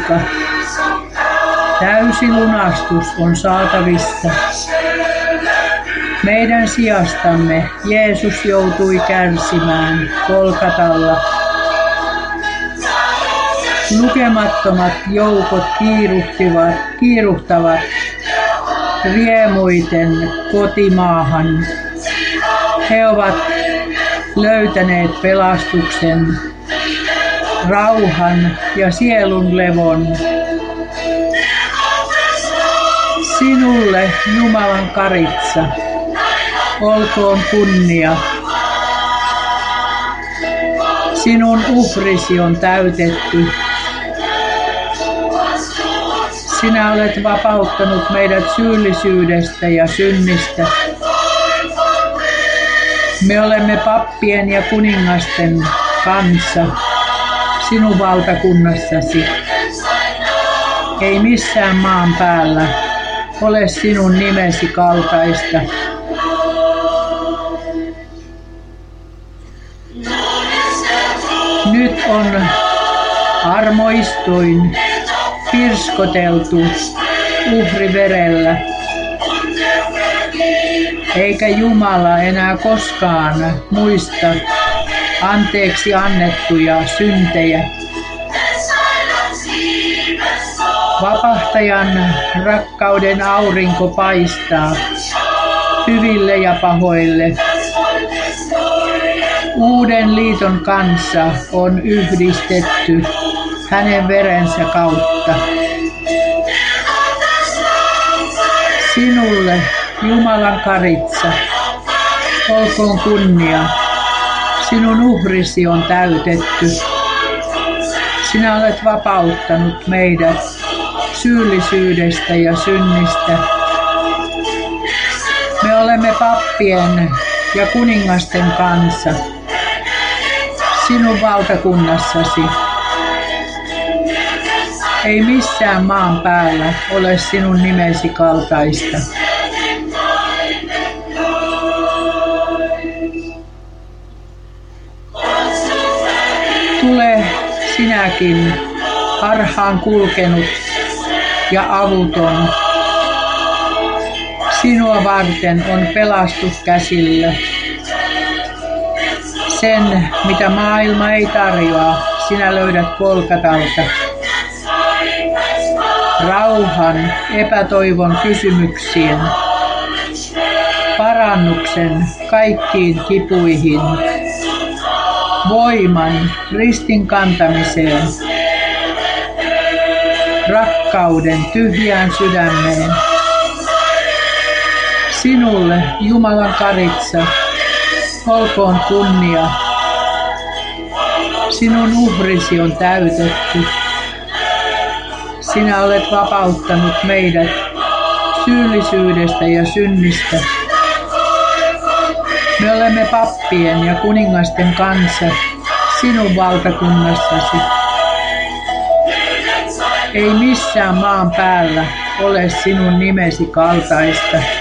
aika. Täysi lunastus on saatavissa. Meidän sijastamme Jeesus joutui kärsimään Kolkatalla. Lukemattomat joukot kiiruhtivat, kiiruhtavat riemuiten kotimaahan. He ovat löytäneet pelastuksen, rauhan ja sielun levon. Sinulle Jumalan karitsa, olkoon kunnia. Sinun uhrisi on täytetty. Sinä olet vapauttanut meidät syyllisyydestä ja synnistä. Me olemme pappien ja kuningasten kanssa sinun valtakunnassasi. Ei missään maan päällä ole sinun nimesi kaltaista. Nyt on armoistuin pirskoteltu uhriverellä eikä Jumala enää koskaan muista anteeksi annettuja syntejä. Vapahtajan rakkauden aurinko paistaa hyville ja pahoille. Uuden liiton kanssa on yhdistetty hänen verensä kautta. Sinulle Jumalan karitsa, olkoon kunnia. Sinun uhrisi on täytetty. Sinä olet vapauttanut meidät syyllisyydestä ja synnistä. Me olemme pappien ja kuningasten kanssa sinun valtakunnassasi. Ei missään maan päällä ole sinun nimesi kaltaista. Sinäkin harhaan kulkenut ja avuton. Sinua varten on pelastus käsillä. Sen, mitä maailma ei tarjoa, sinä löydät Kolkatalta. Rauhan epätoivon kysymyksiin. Parannuksen kaikkiin kipuihin voiman ristin kantamiseen, rakkauden tyhjään sydämeen. Sinulle, Jumalan karitsa, olkoon kunnia. Sinun uhrisi on täytetty. Sinä olet vapauttanut meidät syyllisyydestä ja synnistä. Me olemme pappien ja kuningasten kanssa sinun valtakunnassasi. Ei missään maan päällä ole sinun nimesi kaltaista.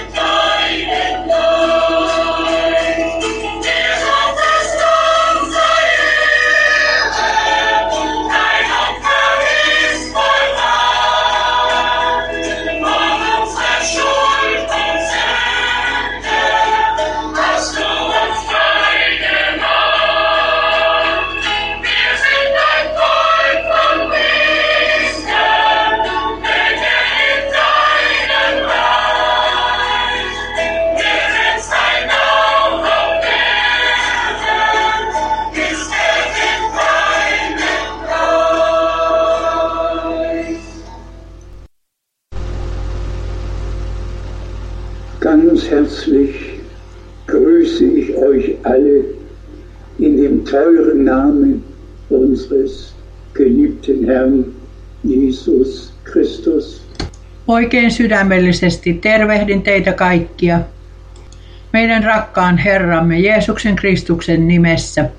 Oikein sydämellisesti tervehdin teitä kaikkia meidän rakkaan Herramme Jeesuksen Kristuksen nimessä.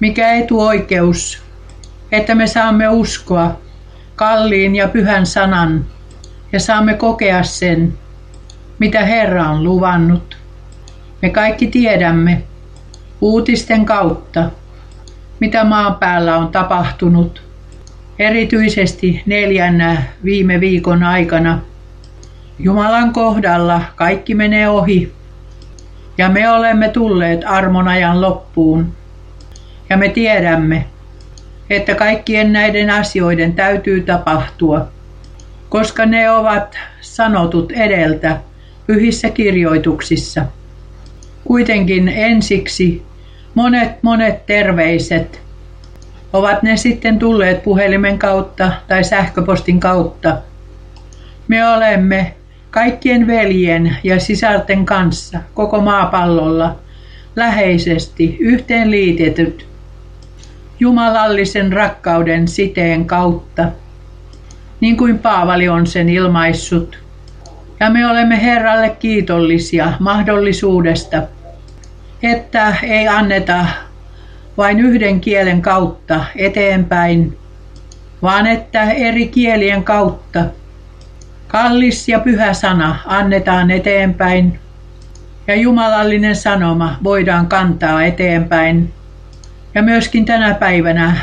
Mikä etuoikeus, että me saamme uskoa kalliin ja pyhän sanan ja saamme kokea sen, mitä Herra on luvannut. Me kaikki tiedämme uutisten kautta, mitä maan päällä on tapahtunut. Erityisesti neljän viime viikon aikana Jumalan kohdalla kaikki menee ohi ja me olemme tulleet armonajan loppuun. Ja me tiedämme, että kaikkien näiden asioiden täytyy tapahtua, koska ne ovat sanotut edeltä pyhissä kirjoituksissa. Kuitenkin ensiksi monet monet terveiset, ovat ne sitten tulleet puhelimen kautta tai sähköpostin kautta. Me olemme kaikkien veljen ja sisarten kanssa koko maapallolla läheisesti yhteenliitetyt jumalallisen rakkauden siteen kautta, niin kuin Paavali on sen ilmaissut. Ja me olemme Herralle kiitollisia mahdollisuudesta, että ei anneta vain yhden kielen kautta eteenpäin, vaan että eri kielien kautta kallis ja pyhä sana annetaan eteenpäin ja jumalallinen sanoma voidaan kantaa eteenpäin. Ja myöskin tänä päivänä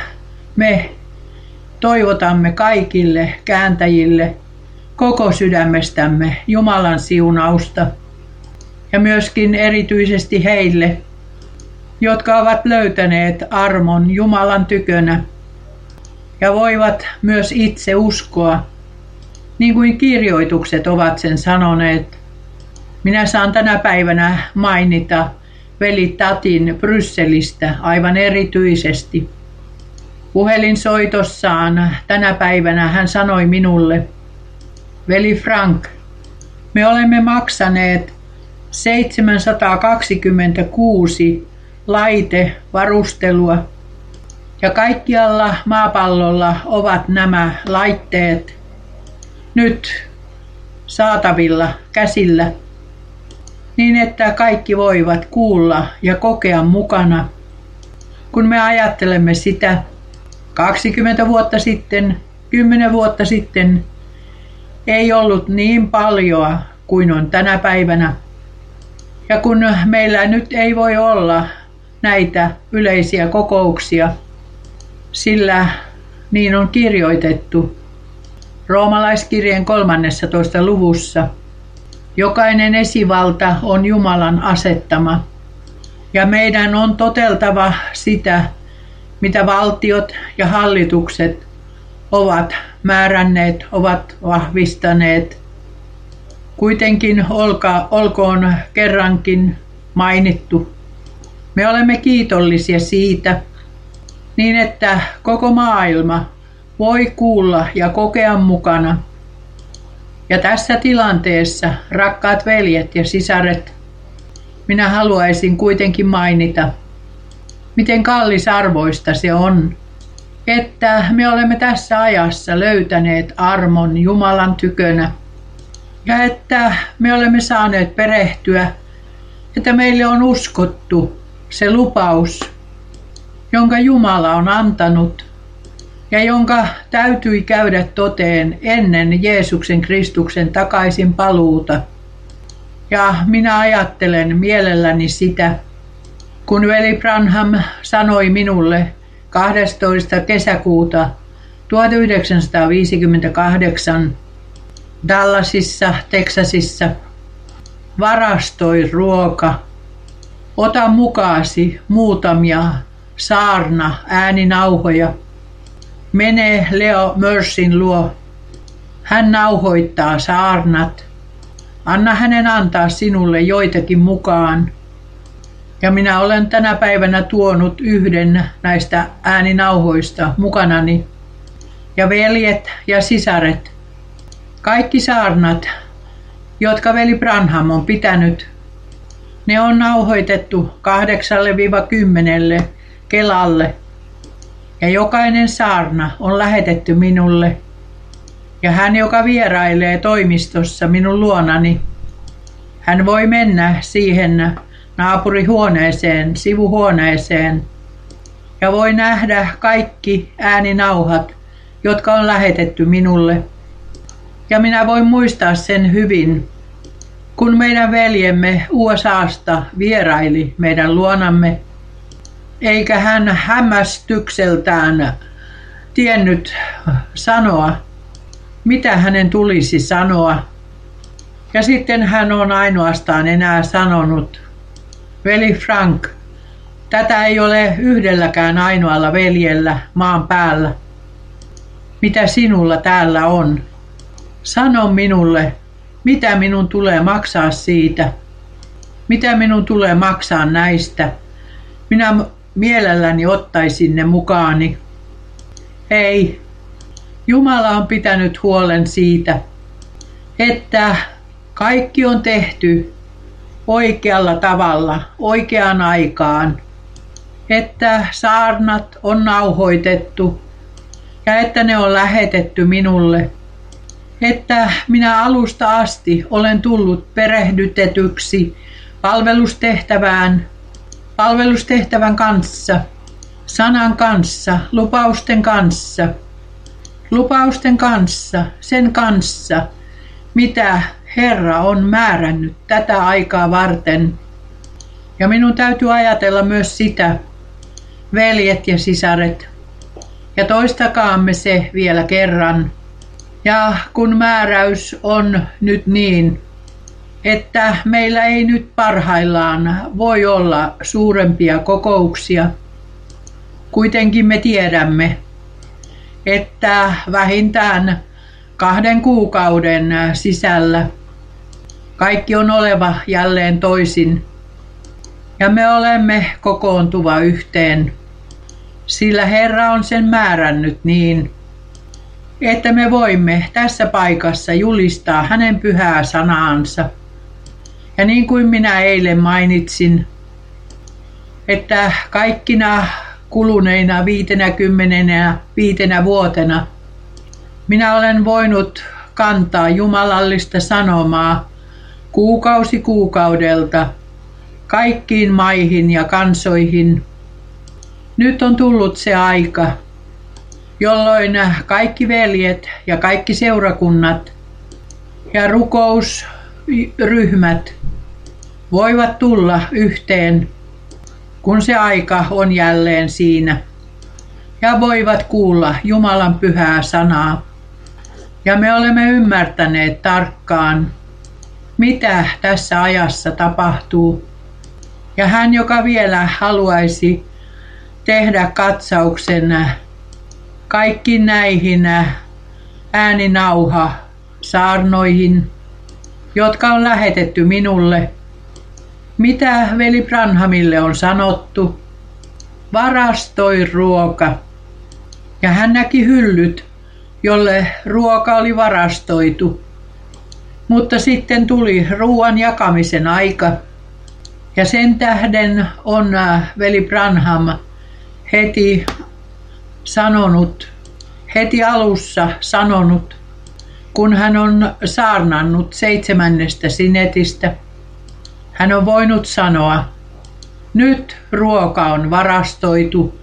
me toivotamme kaikille kääntäjille koko sydämestämme Jumalan siunausta ja myöskin erityisesti heille, jotka ovat löytäneet armon Jumalan tykönä ja voivat myös itse uskoa, niin kuin kirjoitukset ovat sen sanoneet. Minä saan tänä päivänä mainita veli Tatin Brysselistä aivan erityisesti. Puhelinsoitossaan tänä päivänä hän sanoi minulle, veli Frank, me olemme maksaneet 726 laitevarustelua ja kaikkialla maapallolla ovat nämä laitteet nyt saatavilla käsillä niin että kaikki voivat kuulla ja kokea mukana. Kun me ajattelemme sitä 20 vuotta sitten, 10 vuotta sitten, ei ollut niin paljon kuin on tänä päivänä. Ja kun meillä nyt ei voi olla näitä yleisiä kokouksia, sillä niin on kirjoitettu roomalaiskirjeen 13. luvussa – Jokainen esivalta on Jumalan asettama. Ja meidän on toteltava sitä, mitä valtiot ja hallitukset ovat määränneet, ovat vahvistaneet. Kuitenkin olka, olkoon kerrankin mainittu. Me olemme kiitollisia siitä, niin että koko maailma voi kuulla ja kokea mukana – ja tässä tilanteessa, rakkaat veljet ja sisaret, minä haluaisin kuitenkin mainita, miten kallisarvoista se on, että me olemme tässä ajassa löytäneet armon Jumalan tykönä. Ja että me olemme saaneet perehtyä, että meille on uskottu se lupaus, jonka Jumala on antanut ja jonka täytyi käydä toteen ennen Jeesuksen Kristuksen takaisin paluuta. Ja minä ajattelen mielelläni sitä, kun veli Branham sanoi minulle 12. kesäkuuta 1958 Dallasissa, Teksasissa, varastoi ruoka, ota mukaasi muutamia saarna ääninauhoja – Mene Leo Mörsin luo. Hän nauhoittaa saarnat. Anna hänen antaa sinulle joitakin mukaan. Ja minä olen tänä päivänä tuonut yhden näistä ääninauhoista mukanani. Ja veljet ja sisaret, kaikki saarnat, jotka veli Branham on pitänyt, ne on nauhoitettu 8-10 Kelalle – ja jokainen saarna on lähetetty minulle. Ja hän, joka vierailee toimistossa minun luonani, hän voi mennä siihen naapurihuoneeseen, sivuhuoneeseen, ja voi nähdä kaikki ääninauhat, jotka on lähetetty minulle. Ja minä voin muistaa sen hyvin, kun meidän veljemme USAsta vieraili meidän luonamme eikä hän hämmästykseltään tiennyt sanoa, mitä hänen tulisi sanoa. Ja sitten hän on ainoastaan enää sanonut, veli Frank, tätä ei ole yhdelläkään ainoalla veljellä maan päällä. Mitä sinulla täällä on? Sano minulle, mitä minun tulee maksaa siitä? Mitä minun tulee maksaa näistä? Minä mielelläni ottaisin ne mukaani. Ei, Jumala on pitänyt huolen siitä, että kaikki on tehty oikealla tavalla, oikeaan aikaan, että saarnat on nauhoitettu ja että ne on lähetetty minulle, että minä alusta asti olen tullut perehdytetyksi palvelustehtävään, palvelustehtävän kanssa, sanan kanssa, lupausten kanssa, lupausten kanssa, sen kanssa, mitä Herra on määrännyt tätä aikaa varten. Ja minun täytyy ajatella myös sitä, veljet ja sisaret, ja toistakaamme se vielä kerran. Ja kun määräys on nyt niin, että meillä ei nyt parhaillaan voi olla suurempia kokouksia, kuitenkin me tiedämme, että vähintään kahden kuukauden sisällä kaikki on oleva jälleen toisin. Ja me olemme kokoontuva yhteen, sillä Herra on sen määrännyt niin, että me voimme tässä paikassa julistaa hänen pyhää sanaansa. Ja niin kuin minä eilen mainitsin, että kaikkina kuluneina viitenä viitenä vuotena minä olen voinut kantaa jumalallista sanomaa kuukausi kuukaudelta kaikkiin maihin ja kansoihin. Nyt on tullut se aika, jolloin kaikki veljet ja kaikki seurakunnat ja rukousryhmät voivat tulla yhteen, kun se aika on jälleen siinä, ja voivat kuulla Jumalan pyhää sanaa. Ja me olemme ymmärtäneet tarkkaan, mitä tässä ajassa tapahtuu. Ja hän, joka vielä haluaisi tehdä katsauksen kaikkiin näihin ääninauha saarnoihin, jotka on lähetetty minulle, mitä veli Branhamille on sanottu, varastoi ruoka. Ja hän näki hyllyt, jolle ruoka oli varastoitu. Mutta sitten tuli ruoan jakamisen aika. Ja sen tähden on äh, veli Branham heti sanonut, heti alussa sanonut, kun hän on saarnannut seitsemännestä sinetistä, hän on voinut sanoa, nyt ruoka on varastoitu.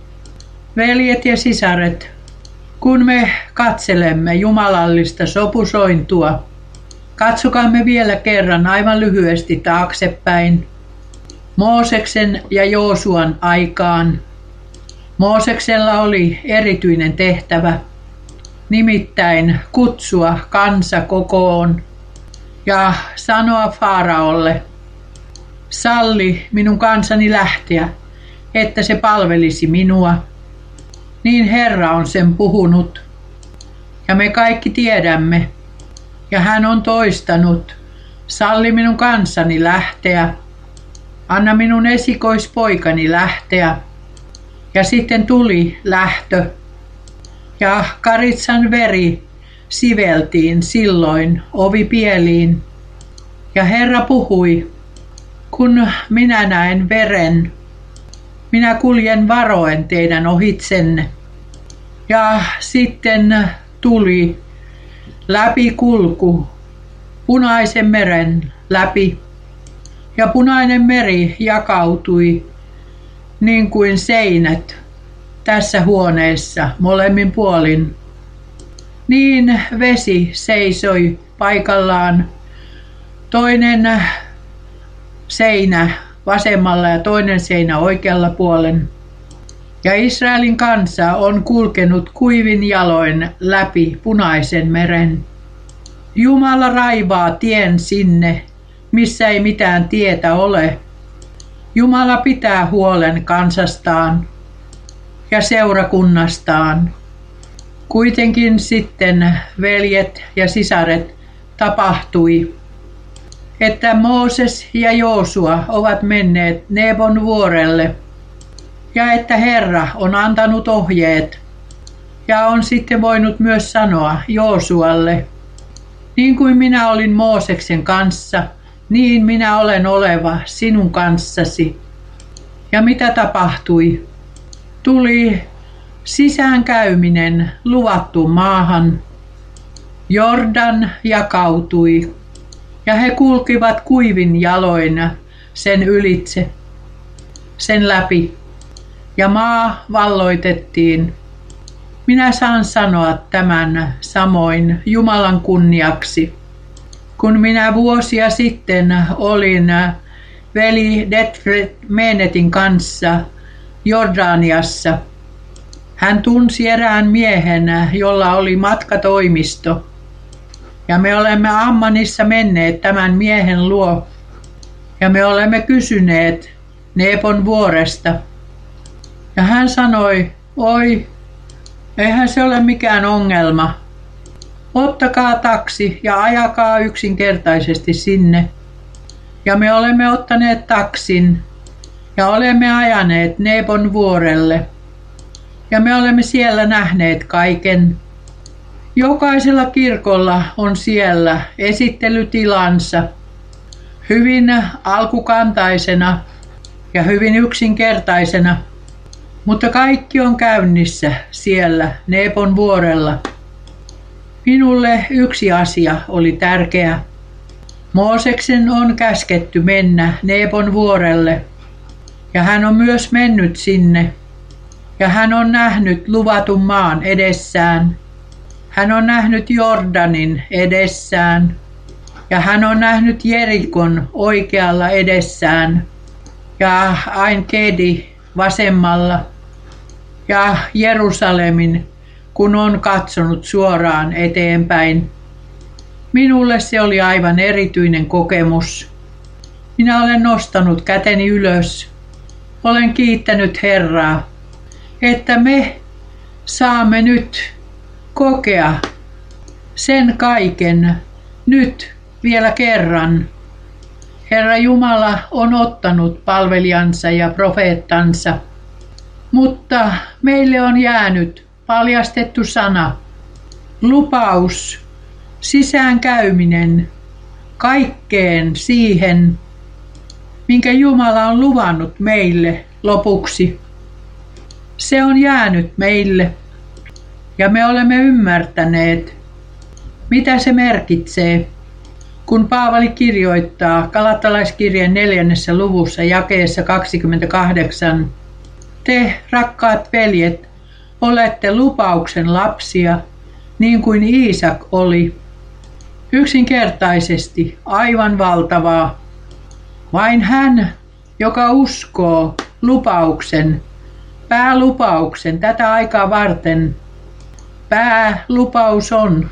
Veljet ja sisaret, kun me katselemme jumalallista sopusointua, katsokaamme vielä kerran aivan lyhyesti taaksepäin Mooseksen ja Joosuan aikaan. Mooseksella oli erityinen tehtävä, nimittäin kutsua kansa kokoon ja sanoa Faaraolle, salli minun kansani lähteä, että se palvelisi minua. Niin Herra on sen puhunut. Ja me kaikki tiedämme, ja hän on toistanut, salli minun kansani lähteä, anna minun esikoispoikani lähteä. Ja sitten tuli lähtö, ja Karitsan veri siveltiin silloin ovipieliin. Ja Herra puhui, kun minä näen veren, minä kuljen varoen teidän ohitsenne. Ja sitten tuli läpi kulku punaisen meren läpi. Ja punainen meri jakautui niin kuin seinät tässä huoneessa molemmin puolin. Niin vesi seisoi paikallaan. Toinen seinä vasemmalla ja toinen seinä oikealla puolen. Ja Israelin kansa on kulkenut kuivin jaloin läpi punaisen meren. Jumala raivaa tien sinne, missä ei mitään tietä ole. Jumala pitää huolen kansastaan ja seurakunnastaan. Kuitenkin sitten veljet ja sisaret tapahtui, että Mooses ja Joosua ovat menneet Nebon vuorelle ja että Herra on antanut ohjeet ja on sitten voinut myös sanoa Joosualle, niin kuin minä olin Mooseksen kanssa, niin minä olen oleva sinun kanssasi. Ja mitä tapahtui? Tuli sisäänkäyminen luvattu maahan. Jordan jakautui ja he kulkivat kuivin jaloina sen ylitse, sen läpi ja maa valloitettiin. Minä saan sanoa tämän samoin Jumalan kunniaksi. Kun minä vuosia sitten olin veli Detfred Menetin kanssa Jordaniassa, hän tunsi erään miehen, jolla oli matkatoimisto. Ja me olemme Ammanissa menneet tämän miehen luo. Ja me olemme kysyneet Neepon vuoresta. Ja hän sanoi, oi, eihän se ole mikään ongelma. Ottakaa taksi ja ajakaa yksinkertaisesti sinne. Ja me olemme ottaneet taksin ja olemme ajaneet Nebon vuorelle. Ja me olemme siellä nähneet kaiken. Jokaisella kirkolla on siellä esittelytilansa hyvin alkukantaisena ja hyvin yksinkertaisena – mutta kaikki on käynnissä siellä Neepon vuorella. Minulle yksi asia oli tärkeä. Mooseksen on käsketty mennä Neepon vuorelle, ja hän on myös mennyt sinne, ja hän on nähnyt luvatun maan edessään. Hän on nähnyt Jordanin edessään, ja hän on nähnyt Jerikon oikealla edessään, ja Ain Kedi vasemmalla. Ja Jerusalemin, kun on katsonut suoraan eteenpäin. Minulle se oli aivan erityinen kokemus. Minä olen nostanut käteni ylös. Olen kiittänyt Herraa, että me saamme nyt kokea sen kaiken nyt vielä kerran. Herra Jumala on ottanut palvelijansa ja profeettansa, mutta meille on jäänyt paljastettu sana, lupaus, sisäänkäyminen kaikkeen siihen, minkä Jumala on luvannut meille lopuksi. Se on jäänyt meille ja me olemme ymmärtäneet, mitä se merkitsee kun Paavali kirjoittaa Kalattalaiskirjeen neljännessä luvussa jakeessa 28, te, rakkaat veljet, olette lupauksen lapsia, niin kuin Iisak oli. Yksinkertaisesti aivan valtavaa. Vain hän, joka uskoo lupauksen, päälupauksen tätä aikaa varten, päälupaus on,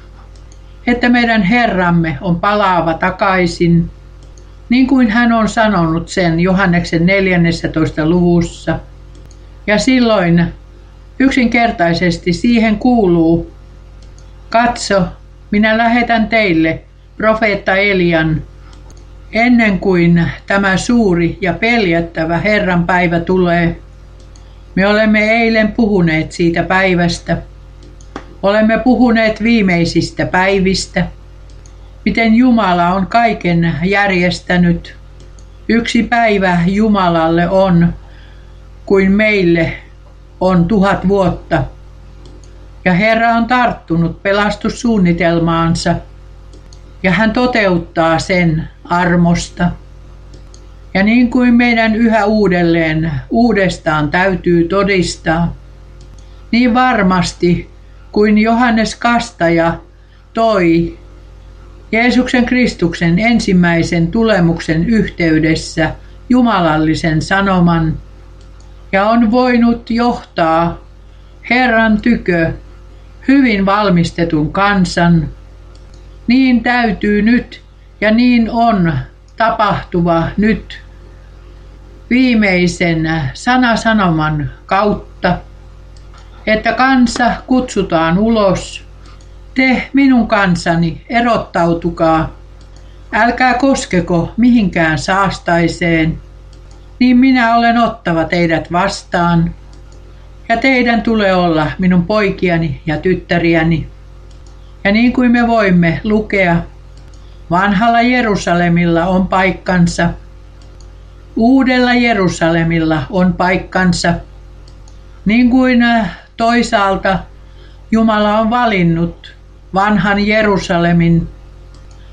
että meidän Herramme on palaava takaisin, niin kuin hän on sanonut sen Johanneksen 14. luvussa. Ja silloin yksinkertaisesti siihen kuuluu, katso, minä lähetän teille profeetta Elian, ennen kuin tämä suuri ja peljättävä Herran päivä tulee. Me olemme eilen puhuneet siitä päivästä. Olemme puhuneet viimeisistä päivistä, miten Jumala on kaiken järjestänyt. Yksi päivä Jumalalle on kuin meille on tuhat vuotta. Ja Herra on tarttunut pelastussuunnitelmaansa ja hän toteuttaa sen armosta. Ja niin kuin meidän yhä uudelleen uudestaan täytyy todistaa, niin varmasti kuin Johannes Kastaja toi Jeesuksen Kristuksen ensimmäisen tulemuksen yhteydessä jumalallisen sanoman, ja on voinut johtaa Herran tykö hyvin valmistetun kansan, niin täytyy nyt ja niin on tapahtuva nyt viimeisen sanasanoman kautta, että kansa kutsutaan ulos. Te minun kansani erottautukaa, älkää koskeko mihinkään saastaiseen, niin minä olen ottava teidät vastaan. Ja teidän tulee olla minun poikiani ja tyttäriäni. Ja niin kuin me voimme lukea, vanhalla Jerusalemilla on paikkansa. Uudella Jerusalemilla on paikkansa. Niin kuin äh, toisaalta Jumala on valinnut vanhan Jerusalemin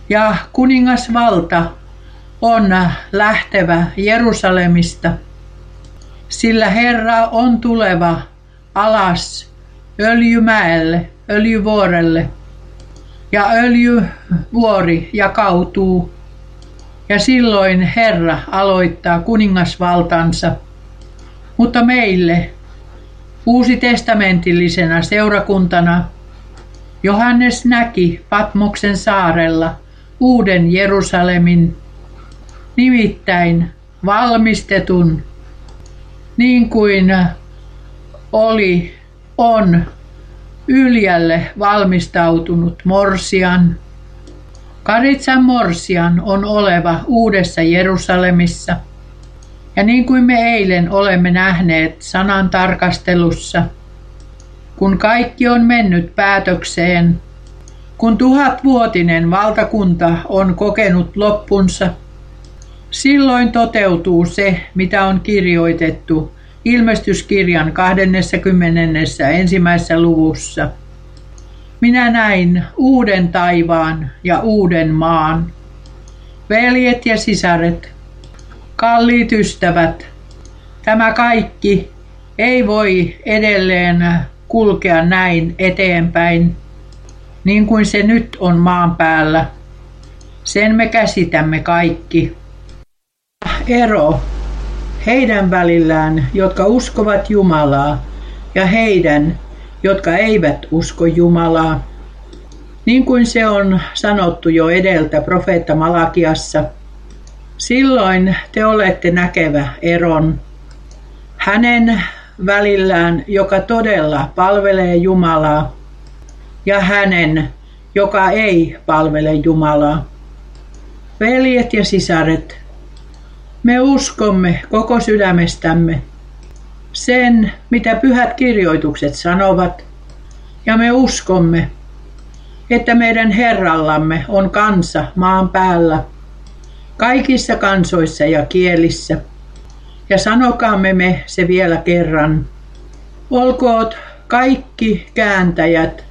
ja kuningasvalta on äh, lähtevä Jerusalemista, sillä Herra on tuleva alas öljymäelle, öljyvuorelle, ja öljyvuori jakautuu, ja silloin Herra aloittaa kuningasvaltansa. Mutta meille, uusi testamentillisena seurakuntana, Johannes näki Patmoksen saarella uuden Jerusalemin, nimittäin valmistetun, niin kuin oli, on Yljälle valmistautunut Morsian. Karitsan Morsian on oleva uudessa Jerusalemissa. Ja niin kuin me eilen olemme nähneet sanan tarkastelussa, kun kaikki on mennyt päätökseen, kun tuhatvuotinen valtakunta on kokenut loppunsa, silloin toteutuu se, mitä on kirjoitettu ilmestyskirjan 21. ensimmäisessä luvussa. Minä näin uuden taivaan ja uuden maan. Veljet ja sisaret, kalliit ystävät, tämä kaikki ei voi edelleen kulkea näin eteenpäin, niin kuin se nyt on maan päällä. Sen me käsitämme kaikki. Ero heidän välillään, jotka uskovat Jumalaa, ja heidän, jotka eivät usko Jumalaa. Niin kuin se on sanottu jo edeltä profeetta Malakiassa, silloin te olette näkevä eron hänen välillään, joka todella palvelee Jumalaa, ja hänen, joka ei palvele Jumalaa. Veljet ja sisaret, me uskomme koko sydämestämme sen, mitä pyhät kirjoitukset sanovat, ja me uskomme, että meidän Herrallamme on kansa maan päällä, kaikissa kansoissa ja kielissä. Ja sanokaamme me se vielä kerran. Olkoot kaikki kääntäjät,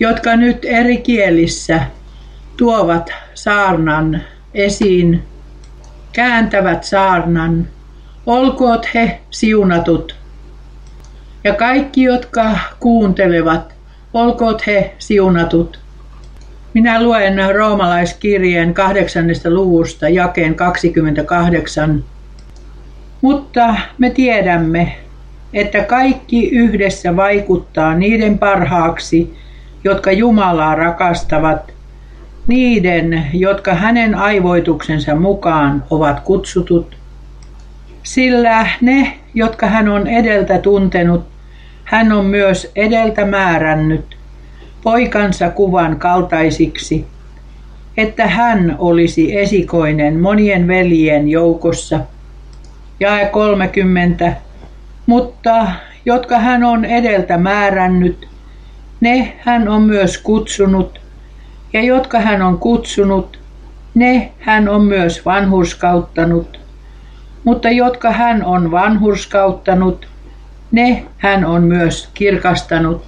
jotka nyt eri kielissä tuovat saarnan esiin kääntävät saarnan, olkoot he siunatut. Ja kaikki, jotka kuuntelevat, olkoot he siunatut. Minä luen roomalaiskirjeen kahdeksannesta luvusta jakeen 28. Mutta me tiedämme, että kaikki yhdessä vaikuttaa niiden parhaaksi, jotka Jumalaa rakastavat – niiden, jotka hänen aivoituksensa mukaan ovat kutsutut, sillä ne, jotka hän on edeltä tuntenut, hän on myös edeltä määrännyt poikansa kuvan kaltaisiksi, että hän olisi esikoinen monien veljen joukossa. Jae 30. Mutta jotka hän on edeltä määrännyt, ne hän on myös kutsunut, ja jotka hän on kutsunut, ne hän on myös vanhurskauttanut. Mutta jotka hän on vanhurskauttanut, ne hän on myös kirkastanut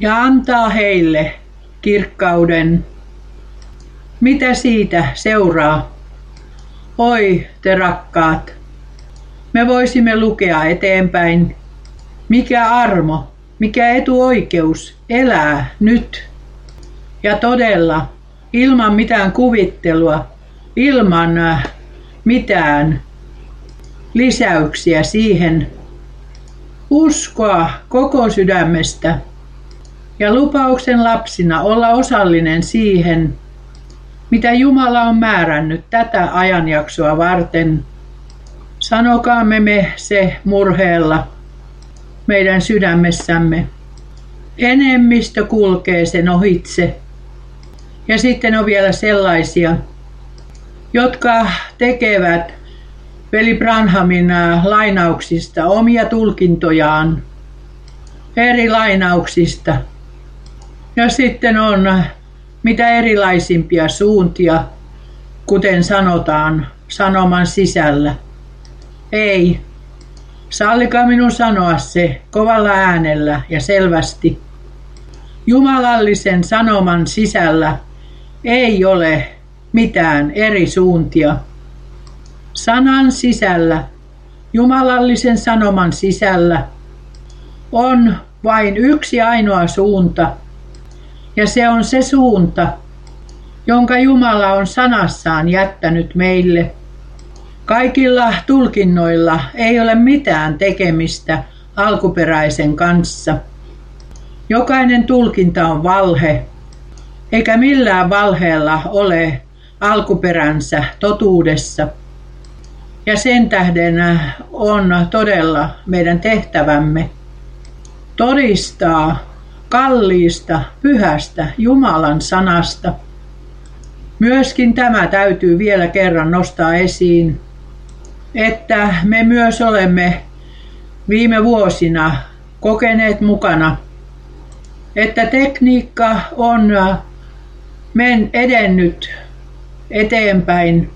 ja antaa heille kirkkauden. Mitä siitä seuraa? Oi te rakkaat, me voisimme lukea eteenpäin. Mikä armo, mikä etuoikeus elää nyt ja todella ilman mitään kuvittelua, ilman äh, mitään lisäyksiä siihen. Uskoa koko sydämestä ja lupauksen lapsina olla osallinen siihen, mitä Jumala on määrännyt tätä ajanjaksoa varten. Sanokaamme me se murheella meidän sydämessämme. Enemmistö kulkee sen ohitse. Ja sitten on vielä sellaisia, jotka tekevät veli Branhamin lainauksista omia tulkintojaan eri lainauksista. Ja sitten on mitä erilaisimpia suuntia, kuten sanotaan sanoman sisällä. Ei, sallikaa minun sanoa se kovalla äänellä ja selvästi. Jumalallisen sanoman sisällä ei ole mitään eri suuntia. Sanan sisällä, jumalallisen sanoman sisällä, on vain yksi ainoa suunta, ja se on se suunta, jonka Jumala on sanassaan jättänyt meille. Kaikilla tulkinnoilla ei ole mitään tekemistä alkuperäisen kanssa. Jokainen tulkinta on valhe, eikä millään valheella ole alkuperänsä totuudessa. Ja sen tähden on todella meidän tehtävämme todistaa kalliista, pyhästä Jumalan sanasta. Myöskin tämä täytyy vielä kerran nostaa esiin, että me myös olemme viime vuosina kokeneet mukana, että tekniikka on men edennyt eteenpäin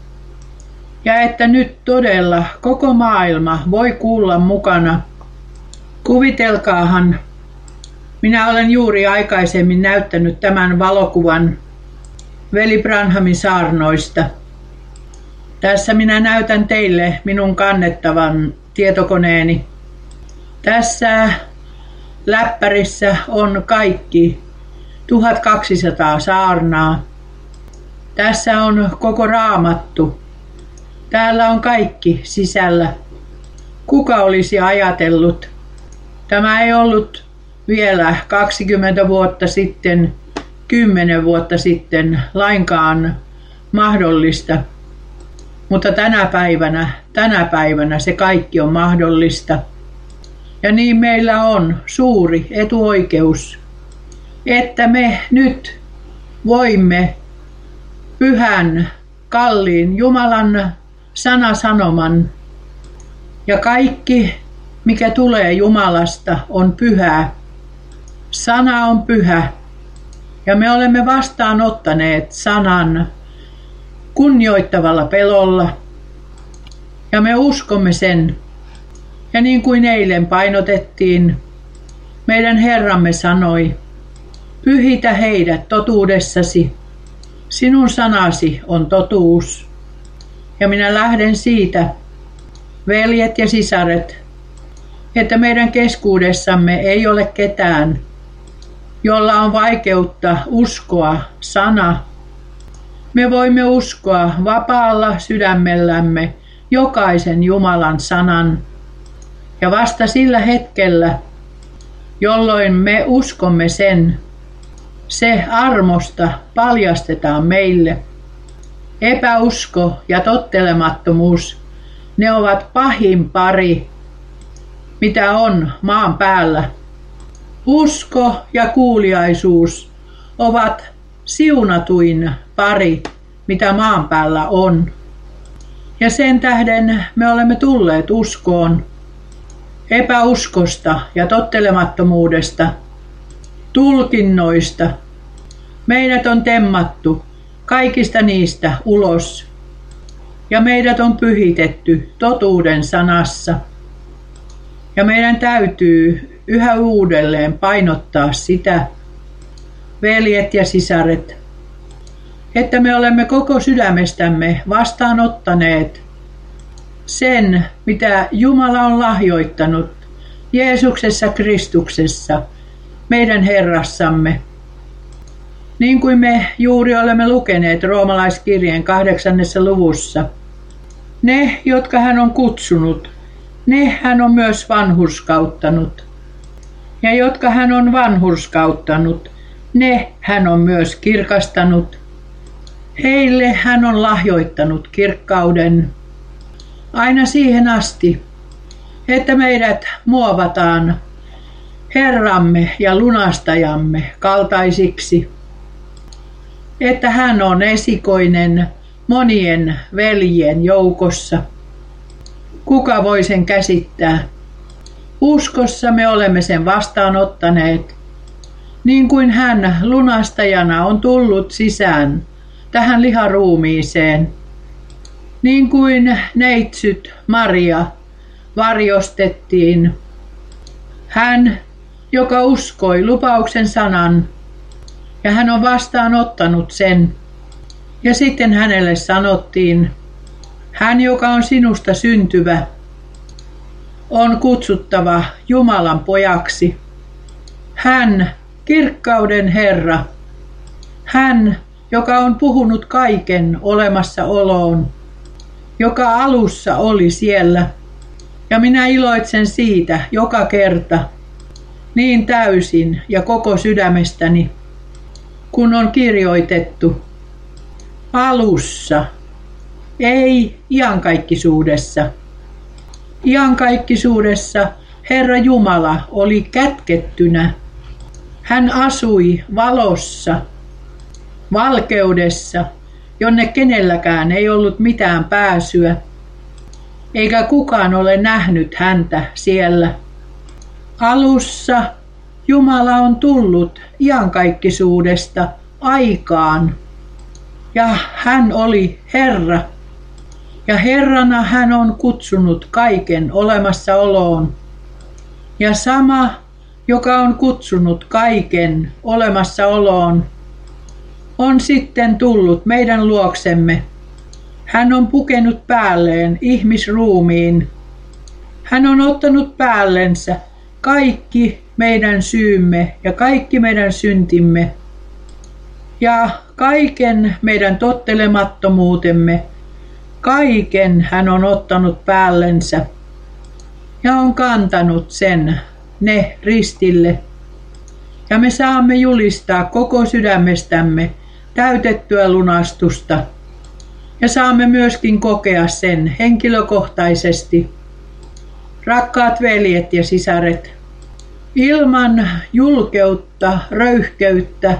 ja että nyt todella koko maailma voi kuulla mukana. Kuvitelkaahan, minä olen juuri aikaisemmin näyttänyt tämän valokuvan veli Branhamin saarnoista. Tässä minä näytän teille minun kannettavan tietokoneeni. Tässä läppärissä on kaikki 1200 saarnaa. Tässä on koko raamattu. Täällä on kaikki sisällä. Kuka olisi ajatellut? Tämä ei ollut vielä 20 vuotta sitten, 10 vuotta sitten lainkaan mahdollista. Mutta tänä päivänä, tänä päivänä se kaikki on mahdollista. Ja niin meillä on suuri etuoikeus, että me nyt voimme pyhän, kalliin Jumalan sanasanoman ja kaikki, mikä tulee Jumalasta, on pyhää. Sana on pyhä ja me olemme vastaanottaneet sanan kunnioittavalla pelolla ja me uskomme sen. Ja niin kuin eilen painotettiin, meidän Herramme sanoi, pyhitä heidät totuudessasi, sinun sanasi on totuus. Ja minä lähden siitä, veljet ja sisaret, että meidän keskuudessamme ei ole ketään, jolla on vaikeutta uskoa sana. Me voimme uskoa vapaalla sydämellämme jokaisen Jumalan sanan. Ja vasta sillä hetkellä, jolloin me uskomme sen, se armosta paljastetaan meille. Epäusko ja tottelemattomuus, ne ovat pahin pari, mitä on maan päällä. Usko ja kuuliaisuus ovat siunatuin pari, mitä maan päällä on. Ja sen tähden me olemme tulleet uskoon, epäuskosta ja tottelemattomuudesta, tulkinnoista. Meidät on temmattu kaikista niistä ulos ja meidät on pyhitetty totuuden sanassa. Ja meidän täytyy yhä uudelleen painottaa sitä, veljet ja sisaret, että me olemme koko sydämestämme vastaanottaneet sen, mitä Jumala on lahjoittanut Jeesuksessa Kristuksessa, meidän Herrassamme. Niin kuin me juuri olemme lukeneet roomalaiskirjeen kahdeksannessa luvussa, Ne, jotka hän on kutsunut, ne hän on myös vanhurskauttanut. Ja jotka hän on vanhurskauttanut, ne hän on myös kirkastanut. Heille hän on lahjoittanut kirkkauden aina siihen asti, että meidät muovataan Herramme ja lunastajamme kaltaisiksi, että hän on esikoinen monien veljien joukossa. Kuka voi sen käsittää? Uskossa me olemme sen vastaanottaneet, niin kuin hän lunastajana on tullut sisään tähän liharuumiiseen, niin kuin neitsyt Maria varjostettiin. Hän, joka uskoi lupauksen sanan, ja hän on vastaanottanut sen. Ja sitten hänelle sanottiin, hän, joka on sinusta syntyvä, on kutsuttava Jumalan pojaksi. Hän, kirkkauden Herra, hän, joka on puhunut kaiken olemassaoloon, joka alussa oli siellä. Ja minä iloitsen siitä joka kerta, niin täysin ja koko sydämestäni, kun on kirjoitettu alussa, ei iankaikkisuudessa. Iankaikkisuudessa Herra Jumala oli kätkettynä. Hän asui valossa, valkeudessa, jonne kenelläkään ei ollut mitään pääsyä, eikä kukaan ole nähnyt häntä siellä. Alussa Jumala on tullut iankaikkisuudesta aikaan, ja hän oli Herra, ja Herrana hän on kutsunut kaiken olemassaoloon. Ja sama, joka on kutsunut kaiken olemassaoloon, on sitten tullut meidän luoksemme. Hän on pukenut päälleen ihmisruumiin. Hän on ottanut päällensä kaikki meidän syymme ja kaikki meidän syntimme ja kaiken meidän tottelemattomuutemme. Kaiken hän on ottanut päällensä ja on kantanut sen ne ristille. Ja me saamme julistaa koko sydämestämme täytettyä lunastusta ja saamme myöskin kokea sen henkilökohtaisesti. Rakkaat veljet ja sisaret, ilman julkeutta, röyhkeyttä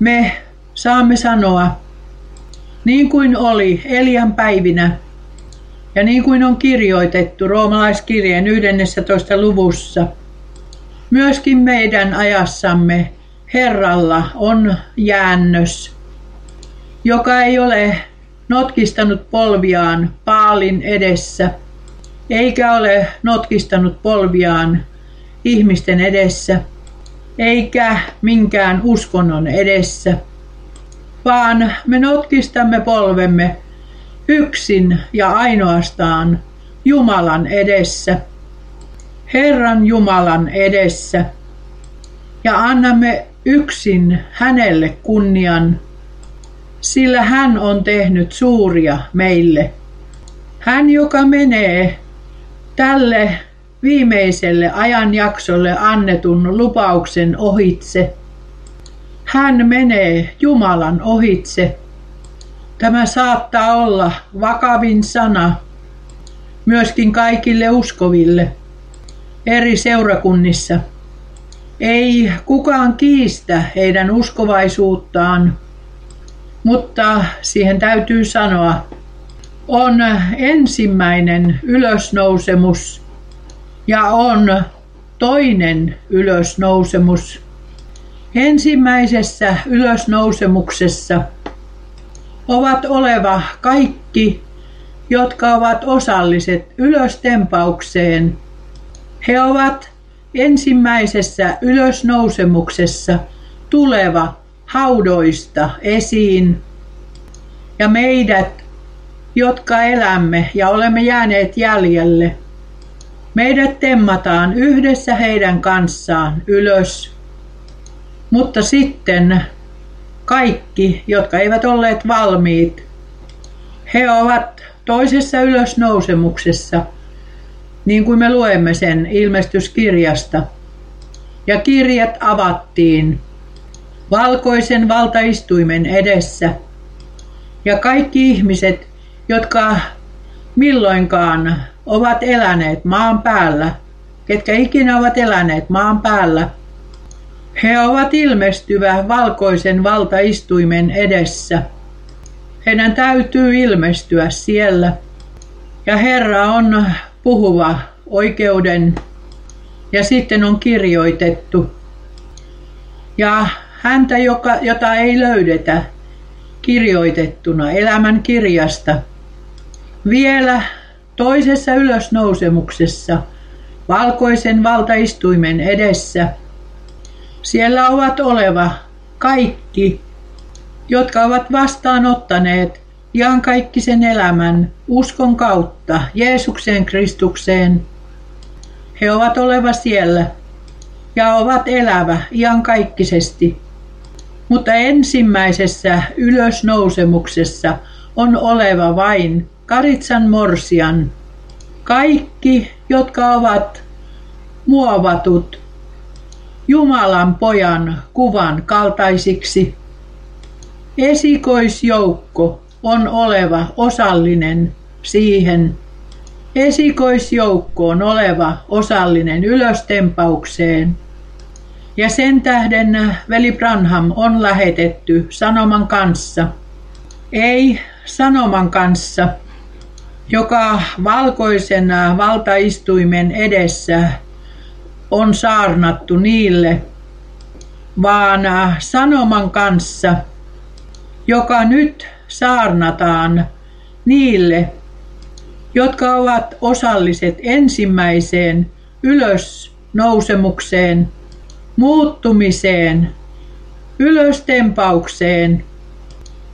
me saamme sanoa, niin kuin oli Elian päivinä ja niin kuin on kirjoitettu roomalaiskirjeen 11. luvussa, myöskin meidän ajassamme Herralla on jäännös, joka ei ole notkistanut polviaan paalin edessä, eikä ole notkistanut polviaan ihmisten edessä, eikä minkään uskonnon edessä, vaan me notkistamme polvemme yksin ja ainoastaan Jumalan edessä, Herran Jumalan edessä, ja annamme yksin hänelle kunnian, sillä hän on tehnyt suuria meille. Hän, joka menee tälle viimeiselle ajanjaksolle annetun lupauksen ohitse. Hän menee Jumalan ohitse. Tämä saattaa olla vakavin sana myöskin kaikille uskoville eri seurakunnissa. Ei kukaan kiistä heidän uskovaisuuttaan, mutta siihen täytyy sanoa, on ensimmäinen ylösnousemus ja on toinen ylösnousemus. Ensimmäisessä ylösnousemuksessa ovat oleva kaikki, jotka ovat osalliset ylöstempaukseen. He ovat ensimmäisessä ylösnousemuksessa tuleva haudoista esiin. Ja meidät, jotka elämme ja olemme jääneet jäljelle, Meidät temmataan yhdessä heidän kanssaan ylös. Mutta sitten kaikki, jotka eivät olleet valmiit, he ovat toisessa ylösnousemuksessa, niin kuin me luemme sen ilmestyskirjasta. Ja kirjat avattiin valkoisen valtaistuimen edessä. Ja kaikki ihmiset, jotka milloinkaan ovat eläneet maan päällä, ketkä ikinä ovat eläneet maan päällä, he ovat ilmestyvä valkoisen valtaistuimen edessä. Heidän täytyy ilmestyä siellä. Ja Herra on puhuva oikeuden ja sitten on kirjoitettu. Ja häntä, joka, jota ei löydetä kirjoitettuna elämän kirjasta. Vielä toisessa ylösnousemuksessa valkoisen valtaistuimen edessä. Siellä ovat oleva kaikki, jotka ovat vastaanottaneet iankaikkisen elämän uskon kautta Jeesukseen Kristukseen. He ovat oleva siellä ja ovat elävä iankaikkisesti. Mutta ensimmäisessä ylösnousemuksessa on oleva vain Karitsan morsian. Kaikki, jotka ovat muovatut Jumalan pojan kuvan kaltaisiksi. Esikoisjoukko on oleva osallinen siihen. Esikoisjoukko on oleva osallinen ylöstempaukseen. Ja sen tähden veli Branham on lähetetty sanoman kanssa. Ei sanoman kanssa, joka valkoisen valtaistuimen edessä on saarnattu niille, vaan sanoman kanssa, joka nyt saarnataan niille, jotka ovat osalliset ensimmäiseen ylösnousemukseen, muuttumiseen, ylöstempaukseen,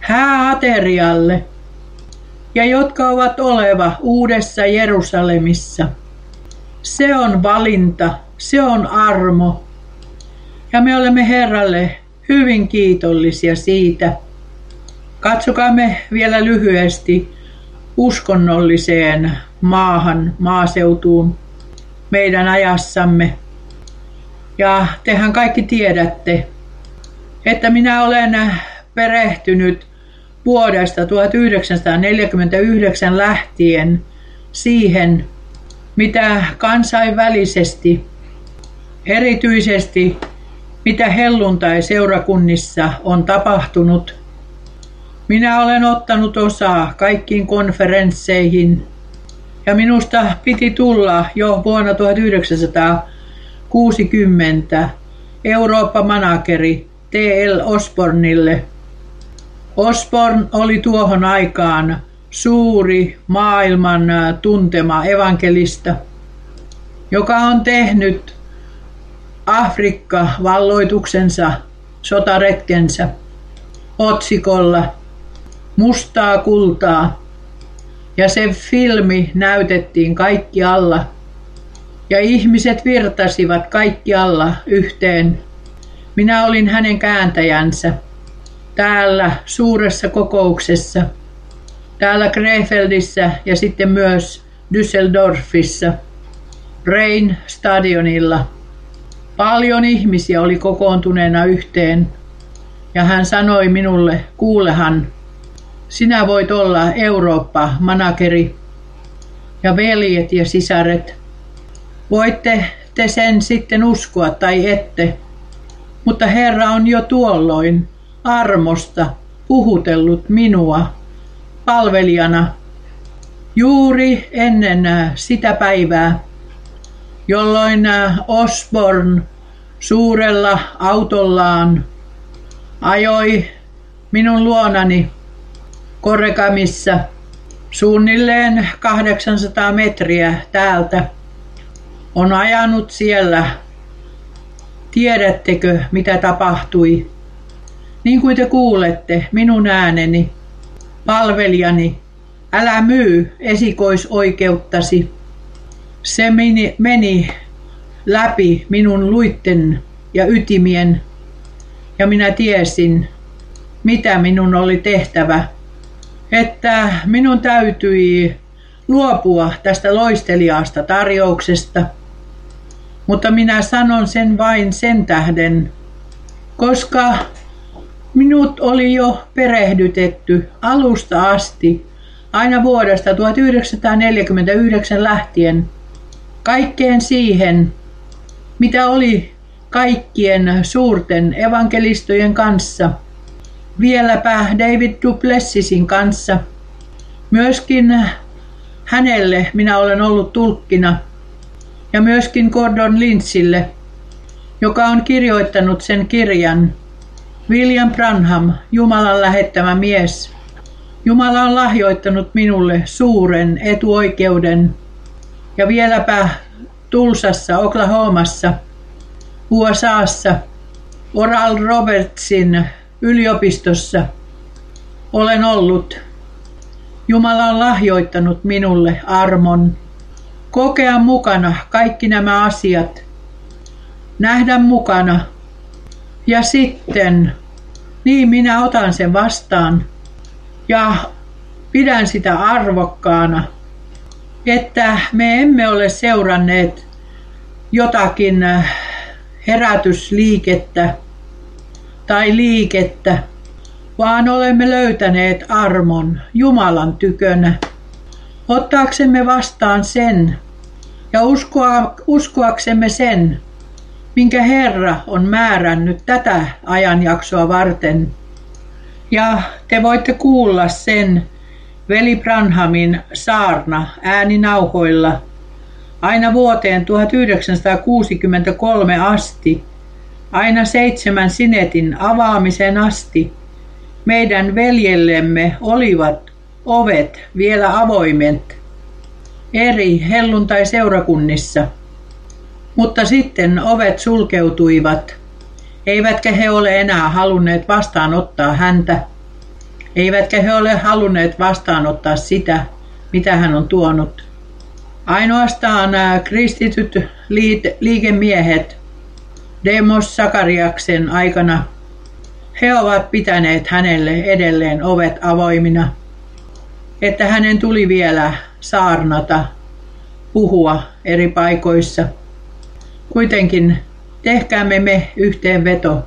hääaterialle ja jotka ovat oleva uudessa Jerusalemissa. Se on valinta, se on armo. Ja me olemme Herralle hyvin kiitollisia siitä. Katsokaamme vielä lyhyesti uskonnolliseen maahan, maaseutuun meidän ajassamme. Ja tehän kaikki tiedätte, että minä olen perehtynyt vuodesta 1949 lähtien siihen, mitä kansainvälisesti, erityisesti mitä helluntai-seurakunnissa on tapahtunut. Minä olen ottanut osaa kaikkiin konferensseihin ja minusta piti tulla jo vuonna 1960 Eurooppa-manageri T.L. Osbornille. Osborn oli tuohon aikaan suuri maailman tuntema evankelista, joka on tehnyt Afrikka-valloituksensa, sotaretkensä otsikolla Mustaa kultaa. Ja se filmi näytettiin kaikkialla. Ja ihmiset virtasivat kaikkialla yhteen. Minä olin hänen kääntäjänsä täällä suuressa kokouksessa – täällä Krefeldissä ja sitten myös Düsseldorfissa, Rain stadionilla. Paljon ihmisiä oli kokoontuneena yhteen ja hän sanoi minulle, kuulehan, sinä voit olla Eurooppa-manakeri ja veljet ja sisaret. Voitte te sen sitten uskoa tai ette, mutta Herra on jo tuolloin armosta puhutellut minua palvelijana juuri ennen äh, sitä päivää, jolloin äh, Osborn suurella autollaan ajoi minun luonani Korrekamissa suunnilleen 800 metriä täältä. On ajanut siellä. Tiedättekö, mitä tapahtui? Niin kuin te kuulette, minun ääneni palvelijani, älä myy esikoisoikeuttasi. Se meni, meni läpi minun luitten ja ytimien, ja minä tiesin, mitä minun oli tehtävä, että minun täytyi luopua tästä loisteliaasta tarjouksesta, mutta minä sanon sen vain sen tähden, koska minut oli jo perehdytetty alusta asti aina vuodesta 1949 lähtien kaikkeen siihen, mitä oli kaikkien suurten evankelistojen kanssa, vieläpä David Duplessisin kanssa. Myöskin hänelle minä olen ollut tulkkina ja myöskin Gordon Lynchille, joka on kirjoittanut sen kirjan William Branham, Jumalan lähettämä mies. Jumala on lahjoittanut minulle suuren etuoikeuden ja vieläpä Tulsassa, Oklahomassa, USAssa, Oral Robertsin yliopistossa olen ollut. Jumala on lahjoittanut minulle armon kokea mukana kaikki nämä asiat, nähdä mukana ja sitten niin minä otan sen vastaan ja pidän sitä arvokkaana, että me emme ole seuranneet jotakin herätysliikettä tai liikettä, vaan olemme löytäneet armon Jumalan tykönä. Ottaaksemme vastaan sen ja uskoa, uskoaksemme sen, minkä Herra on määrännyt tätä ajanjaksoa varten. Ja te voitte kuulla sen veli Branhamin saarna ääninauhoilla aina vuoteen 1963 asti, aina seitsemän sinetin avaamisen asti, meidän veljellemme olivat ovet vielä avoimet eri helluntai-seurakunnissa. Mutta sitten ovet sulkeutuivat, eivätkä he ole enää halunneet vastaanottaa häntä, eivätkä he ole halunneet vastaanottaa sitä, mitä hän on tuonut. Ainoastaan kristityt liikemiehet Demos Sakariaksen aikana he ovat pitäneet hänelle edelleen ovet avoimina, että hänen tuli vielä saarnata, puhua eri paikoissa. Kuitenkin tehkäämme me yhteenveto,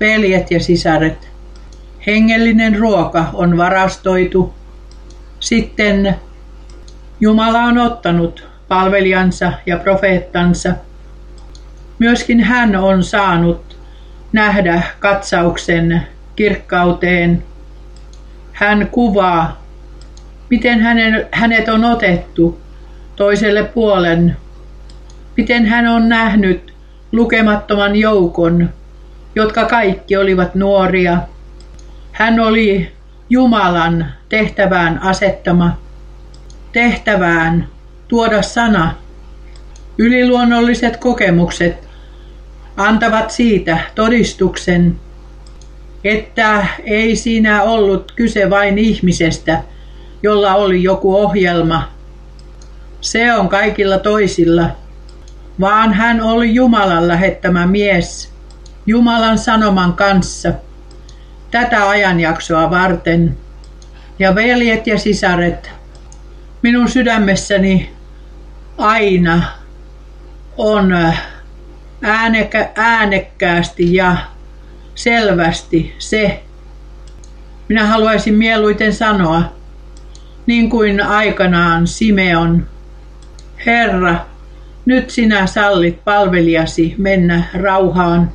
veljet ja sisaret. Hengellinen ruoka on varastoitu. Sitten Jumala on ottanut palvelijansa ja profeettansa. Myöskin hän on saanut nähdä katsauksen kirkkauteen. Hän kuvaa, miten hänen, hänet on otettu toiselle puolen, miten hän on nähnyt lukemattoman joukon, jotka kaikki olivat nuoria. Hän oli Jumalan tehtävään asettama tehtävään tuoda sana. Yliluonnolliset kokemukset antavat siitä todistuksen, että ei siinä ollut kyse vain ihmisestä, jolla oli joku ohjelma. Se on kaikilla toisilla, vaan hän oli Jumalan lähettämä mies, Jumalan sanoman kanssa, tätä ajanjaksoa varten. Ja veljet ja sisaret, minun sydämessäni aina on äänekä, äänekkäästi ja selvästi se, minä haluaisin mieluiten sanoa, niin kuin aikanaan Simeon, Herra, nyt sinä sallit palvelijasi mennä rauhaan,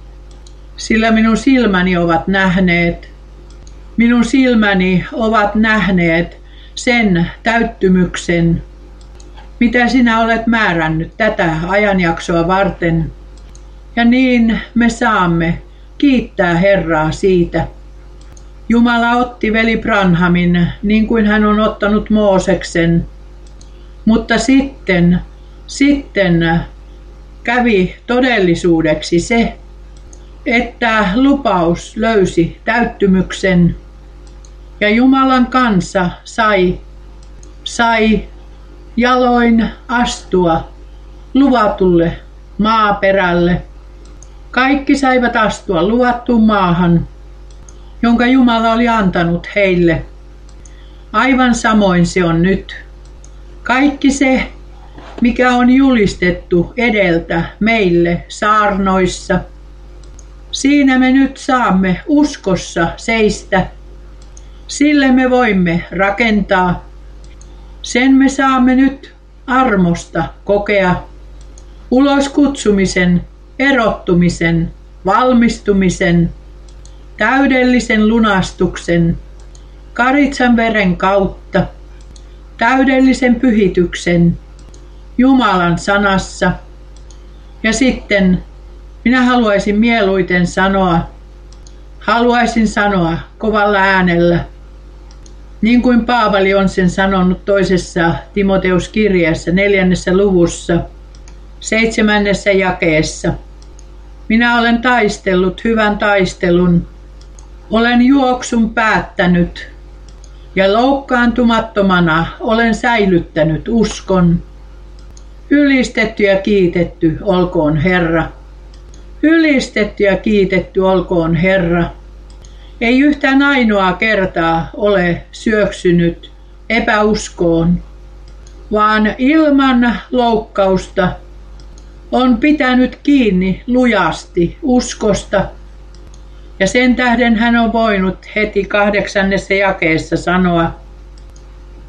sillä minun silmäni ovat nähneet, minun silmäni ovat nähneet sen täyttymyksen, mitä sinä olet määrännyt tätä ajanjaksoa varten. Ja niin me saamme kiittää Herraa siitä. Jumala otti veli Branhamin niin kuin hän on ottanut Mooseksen. Mutta sitten, sitten kävi todellisuudeksi se, että lupaus löysi täyttymyksen ja Jumalan kansa sai, sai jaloin astua luvatulle maaperälle. Kaikki saivat astua luvattuun maahan, jonka Jumala oli antanut heille. Aivan samoin se on nyt. Kaikki se, mikä on julistettu edeltä meille saarnoissa, siinä me nyt saamme uskossa seistä. Sille me voimme rakentaa. Sen me saamme nyt armosta kokea. Ulos kutsumisen, erottumisen, valmistumisen, täydellisen lunastuksen, karitsan veren kautta, täydellisen pyhityksen, Jumalan sanassa. Ja sitten minä haluaisin mieluiten sanoa, haluaisin sanoa kovalla äänellä, niin kuin Paavali on sen sanonut toisessa Timoteus-kirjassa neljännessä luvussa, seitsemännessä jakeessa. Minä olen taistellut hyvän taistelun, olen juoksun päättänyt ja loukkaantumattomana olen säilyttänyt uskon. Ylistetty ja kiitetty olkoon Herra. Ylistetty ja kiitetty olkoon Herra. Ei yhtään ainoaa kertaa ole syöksynyt epäuskoon, vaan ilman loukkausta on pitänyt kiinni lujasti uskosta. Ja sen tähden hän on voinut heti kahdeksannessa jakeessa sanoa,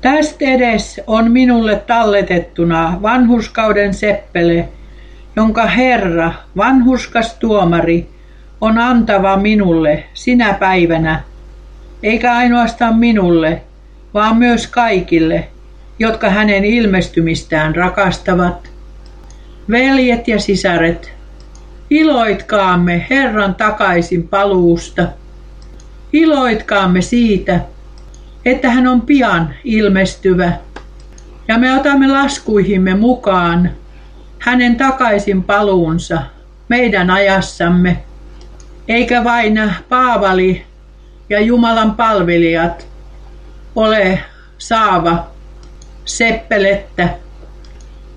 Tästä edes on minulle talletettuna vanhuskauden seppele, jonka Herra, vanhuskas tuomari, on antava minulle sinä päivänä, eikä ainoastaan minulle, vaan myös kaikille, jotka hänen ilmestymistään rakastavat. Veljet ja sisaret, iloitkaamme Herran takaisin paluusta. Iloitkaamme siitä, että hän on pian ilmestyvä, ja me otamme laskuihimme mukaan hänen takaisin paluunsa meidän ajassamme, eikä vain Paavali ja Jumalan palvelijat ole saava seppelettä,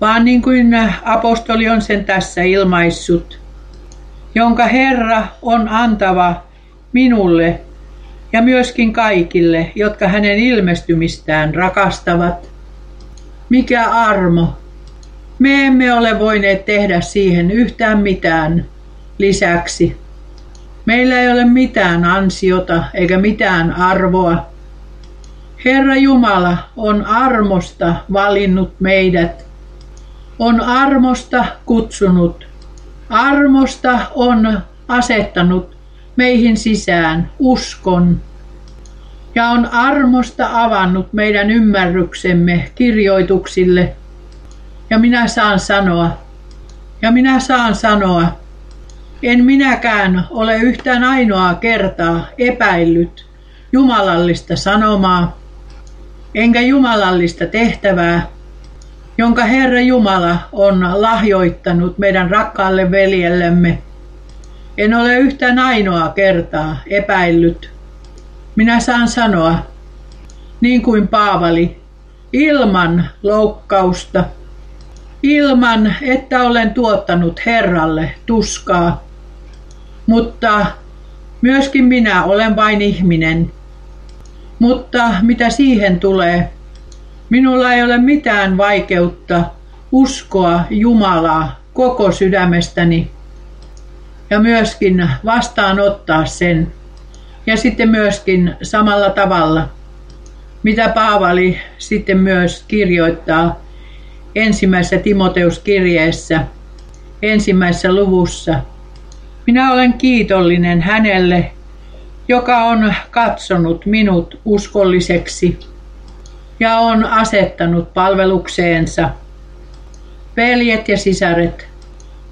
vaan niin kuin apostoli on sen tässä ilmaissut, jonka Herra on antava minulle ja myöskin kaikille, jotka hänen ilmestymistään rakastavat. Mikä armo! Me emme ole voineet tehdä siihen yhtään mitään lisäksi. Meillä ei ole mitään ansiota eikä mitään arvoa. Herra Jumala on armosta valinnut meidät, on armosta kutsunut, armosta on asettanut meihin sisään uskon ja on armosta avannut meidän ymmärryksemme kirjoituksille. Ja minä saan sanoa, ja minä saan sanoa, en minäkään ole yhtään ainoaa kertaa epäillyt jumalallista sanomaa, enkä jumalallista tehtävää, jonka Herra Jumala on lahjoittanut meidän rakkaalle veljellemme – en ole yhtään ainoa kertaa epäillyt. Minä saan sanoa, niin kuin Paavali, ilman loukkausta, ilman että olen tuottanut Herralle tuskaa. Mutta myöskin minä olen vain ihminen. Mutta mitä siihen tulee, minulla ei ole mitään vaikeutta uskoa Jumalaa koko sydämestäni ja myöskin vastaanottaa sen. Ja sitten myöskin samalla tavalla, mitä Paavali sitten myös kirjoittaa ensimmäisessä Timoteuskirjeessä, ensimmäisessä luvussa. Minä olen kiitollinen hänelle, joka on katsonut minut uskolliseksi ja on asettanut palvelukseensa. Veljet ja sisaret,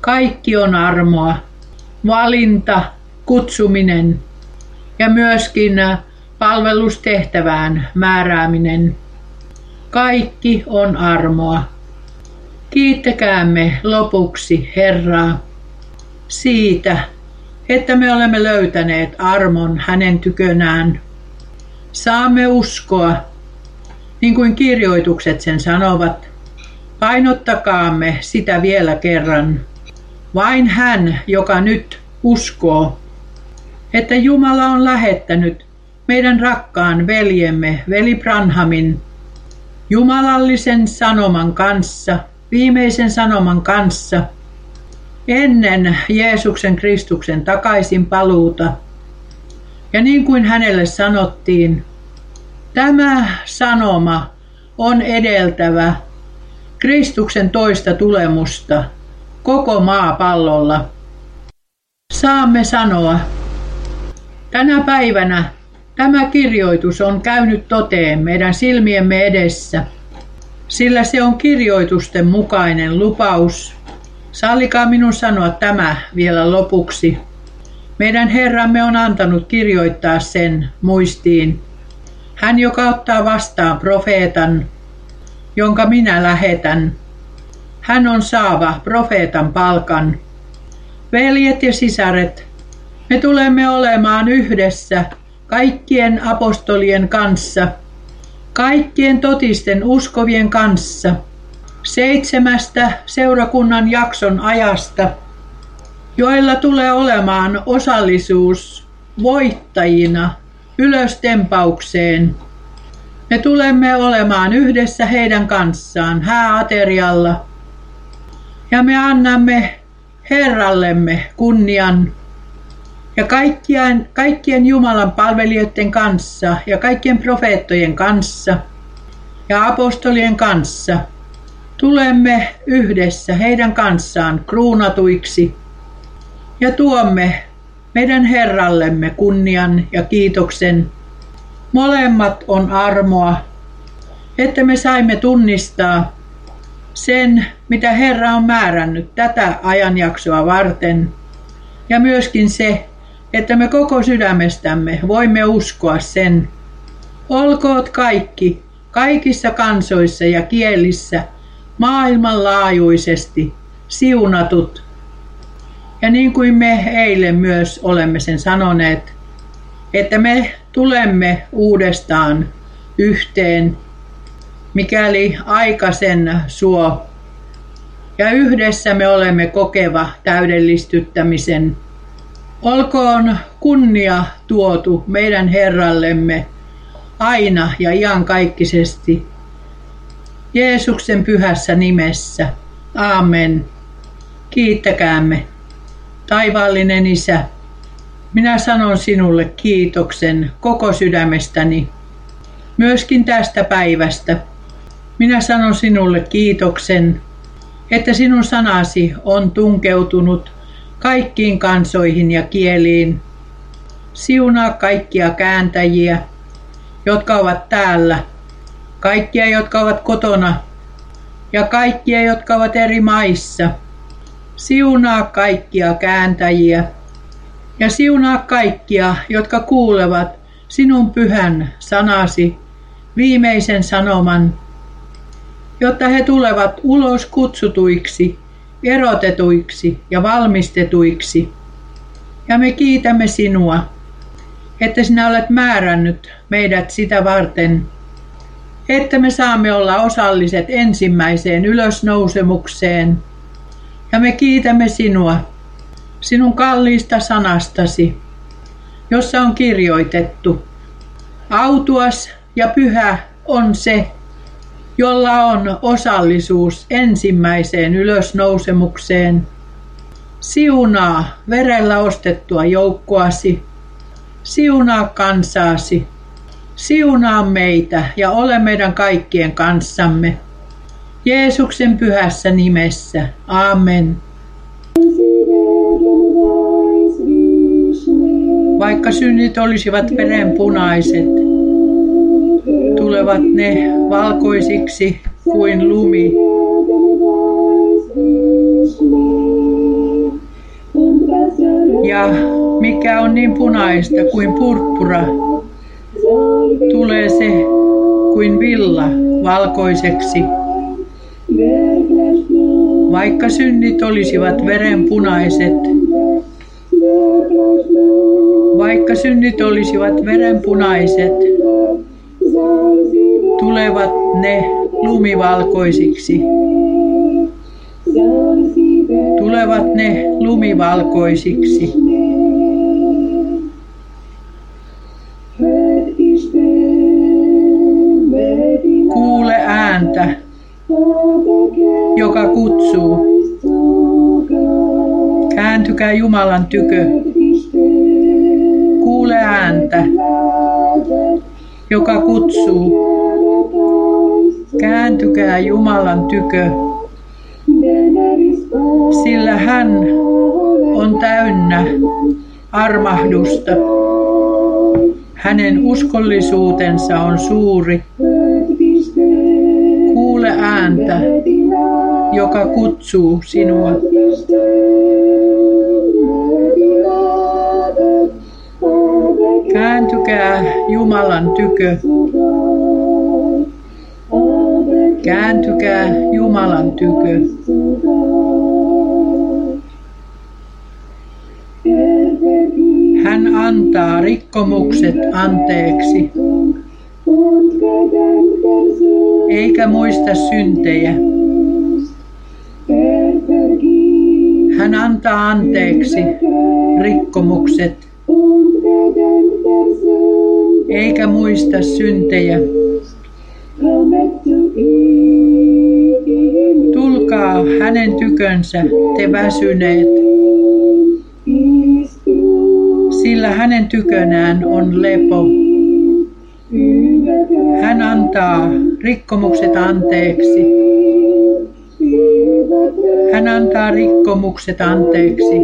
kaikki on armoa valinta, kutsuminen ja myöskin palvelustehtävään määrääminen. Kaikki on armoa. Kiittäkäämme lopuksi Herraa siitä, että me olemme löytäneet armon hänen tykönään. Saamme uskoa, niin kuin kirjoitukset sen sanovat. Painottakaamme sitä vielä kerran. Vain hän, joka nyt uskoo, että Jumala on lähettänyt meidän rakkaan veljemme, veli Branhamin, jumalallisen sanoman kanssa, viimeisen sanoman kanssa, ennen Jeesuksen Kristuksen takaisin paluuta. Ja niin kuin hänelle sanottiin, tämä sanoma on edeltävä Kristuksen toista tulemusta koko maapallolla. Saamme sanoa, tänä päivänä tämä kirjoitus on käynyt toteen meidän silmiemme edessä, sillä se on kirjoitusten mukainen lupaus. Sallikaa minun sanoa tämä vielä lopuksi. Meidän Herramme on antanut kirjoittaa sen muistiin. Hän, joka ottaa vastaan profeetan, jonka minä lähetän. Hän on saava profeetan palkan. Veljet ja sisaret, me tulemme olemaan yhdessä kaikkien apostolien kanssa, kaikkien totisten uskovien kanssa, seitsemästä seurakunnan jakson ajasta, joilla tulee olemaan osallisuus voittajina ylöstempaukseen. Me tulemme olemaan yhdessä heidän kanssaan hääaterialla ja me annamme Herrallemme kunnian ja kaikkien, kaikkien Jumalan palvelijoiden kanssa ja kaikkien profeettojen kanssa ja apostolien kanssa tulemme yhdessä heidän kanssaan kruunatuiksi ja tuomme meidän Herrallemme kunnian ja kiitoksen. Molemmat on armoa, että me saimme tunnistaa sen, mitä Herra on määrännyt tätä ajanjaksoa varten, ja myöskin se, että me koko sydämestämme voimme uskoa sen. Olkoot kaikki, kaikissa kansoissa ja kielissä, maailmanlaajuisesti siunatut. Ja niin kuin me eilen myös olemme sen sanoneet, että me tulemme uudestaan yhteen, mikäli aika sen suo. Ja yhdessä me olemme kokeva täydellistyttämisen Olkoon kunnia tuotu meidän Herrallemme aina ja iankaikkisesti. Jeesuksen pyhässä nimessä. Aamen. Kiittäkäämme. Taivaallinen Isä, minä sanon sinulle kiitoksen koko sydämestäni, myöskin tästä päivästä. Minä sanon sinulle kiitoksen, että sinun sanasi on tunkeutunut kaikkiin kansoihin ja kieliin. Siunaa kaikkia kääntäjiä, jotka ovat täällä, kaikkia, jotka ovat kotona ja kaikkia, jotka ovat eri maissa. Siunaa kaikkia kääntäjiä ja siunaa kaikkia, jotka kuulevat sinun pyhän sanasi, viimeisen sanoman, jotta he tulevat ulos kutsutuiksi erotetuiksi ja valmistetuiksi. Ja me kiitämme sinua, että sinä olet määrännyt meidät sitä varten, että me saamme olla osalliset ensimmäiseen ylösnousemukseen. Ja me kiitämme sinua, sinun kalliista sanastasi, jossa on kirjoitettu, autuas ja pyhä on se, jolla on osallisuus ensimmäiseen ylösnousemukseen. Siunaa verellä ostettua joukkoasi, siunaa kansaasi, siunaa meitä ja ole meidän kaikkien kanssamme. Jeesuksen pyhässä nimessä. Amen. Vaikka synnit olisivat verenpunaiset, tulevat ne valkoisiksi kuin lumi. Ja mikä on niin punaista kuin purppura, tulee se kuin villa valkoiseksi. Vaikka synnit olisivat verenpunaiset, vaikka synnit olisivat verenpunaiset, tulevat ne lumivalkoisiksi. Tulevat ne lumivalkoisiksi. Kuule ääntä, joka kutsuu. Kääntykää Jumalan tykö. Kuule ääntä, joka kutsuu. Kääntykää Jumalan tykö, sillä hän on täynnä armahdusta. Hänen uskollisuutensa on suuri. Kuule ääntä, joka kutsuu sinua. Kääntykää Jumalan tykö. Kääntykää Jumalan tykö. Hän antaa rikkomukset anteeksi, eikä muista syntejä. Hän antaa anteeksi rikkomukset, eikä muista syntejä. Tykönsä, te väsyneet, sillä hänen tykönään on lepo. Hän antaa rikkomukset anteeksi. Hän antaa rikkomukset anteeksi,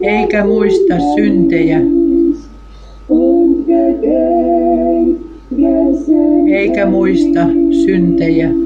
eikä muista syntejä. Eikä muista syntejä.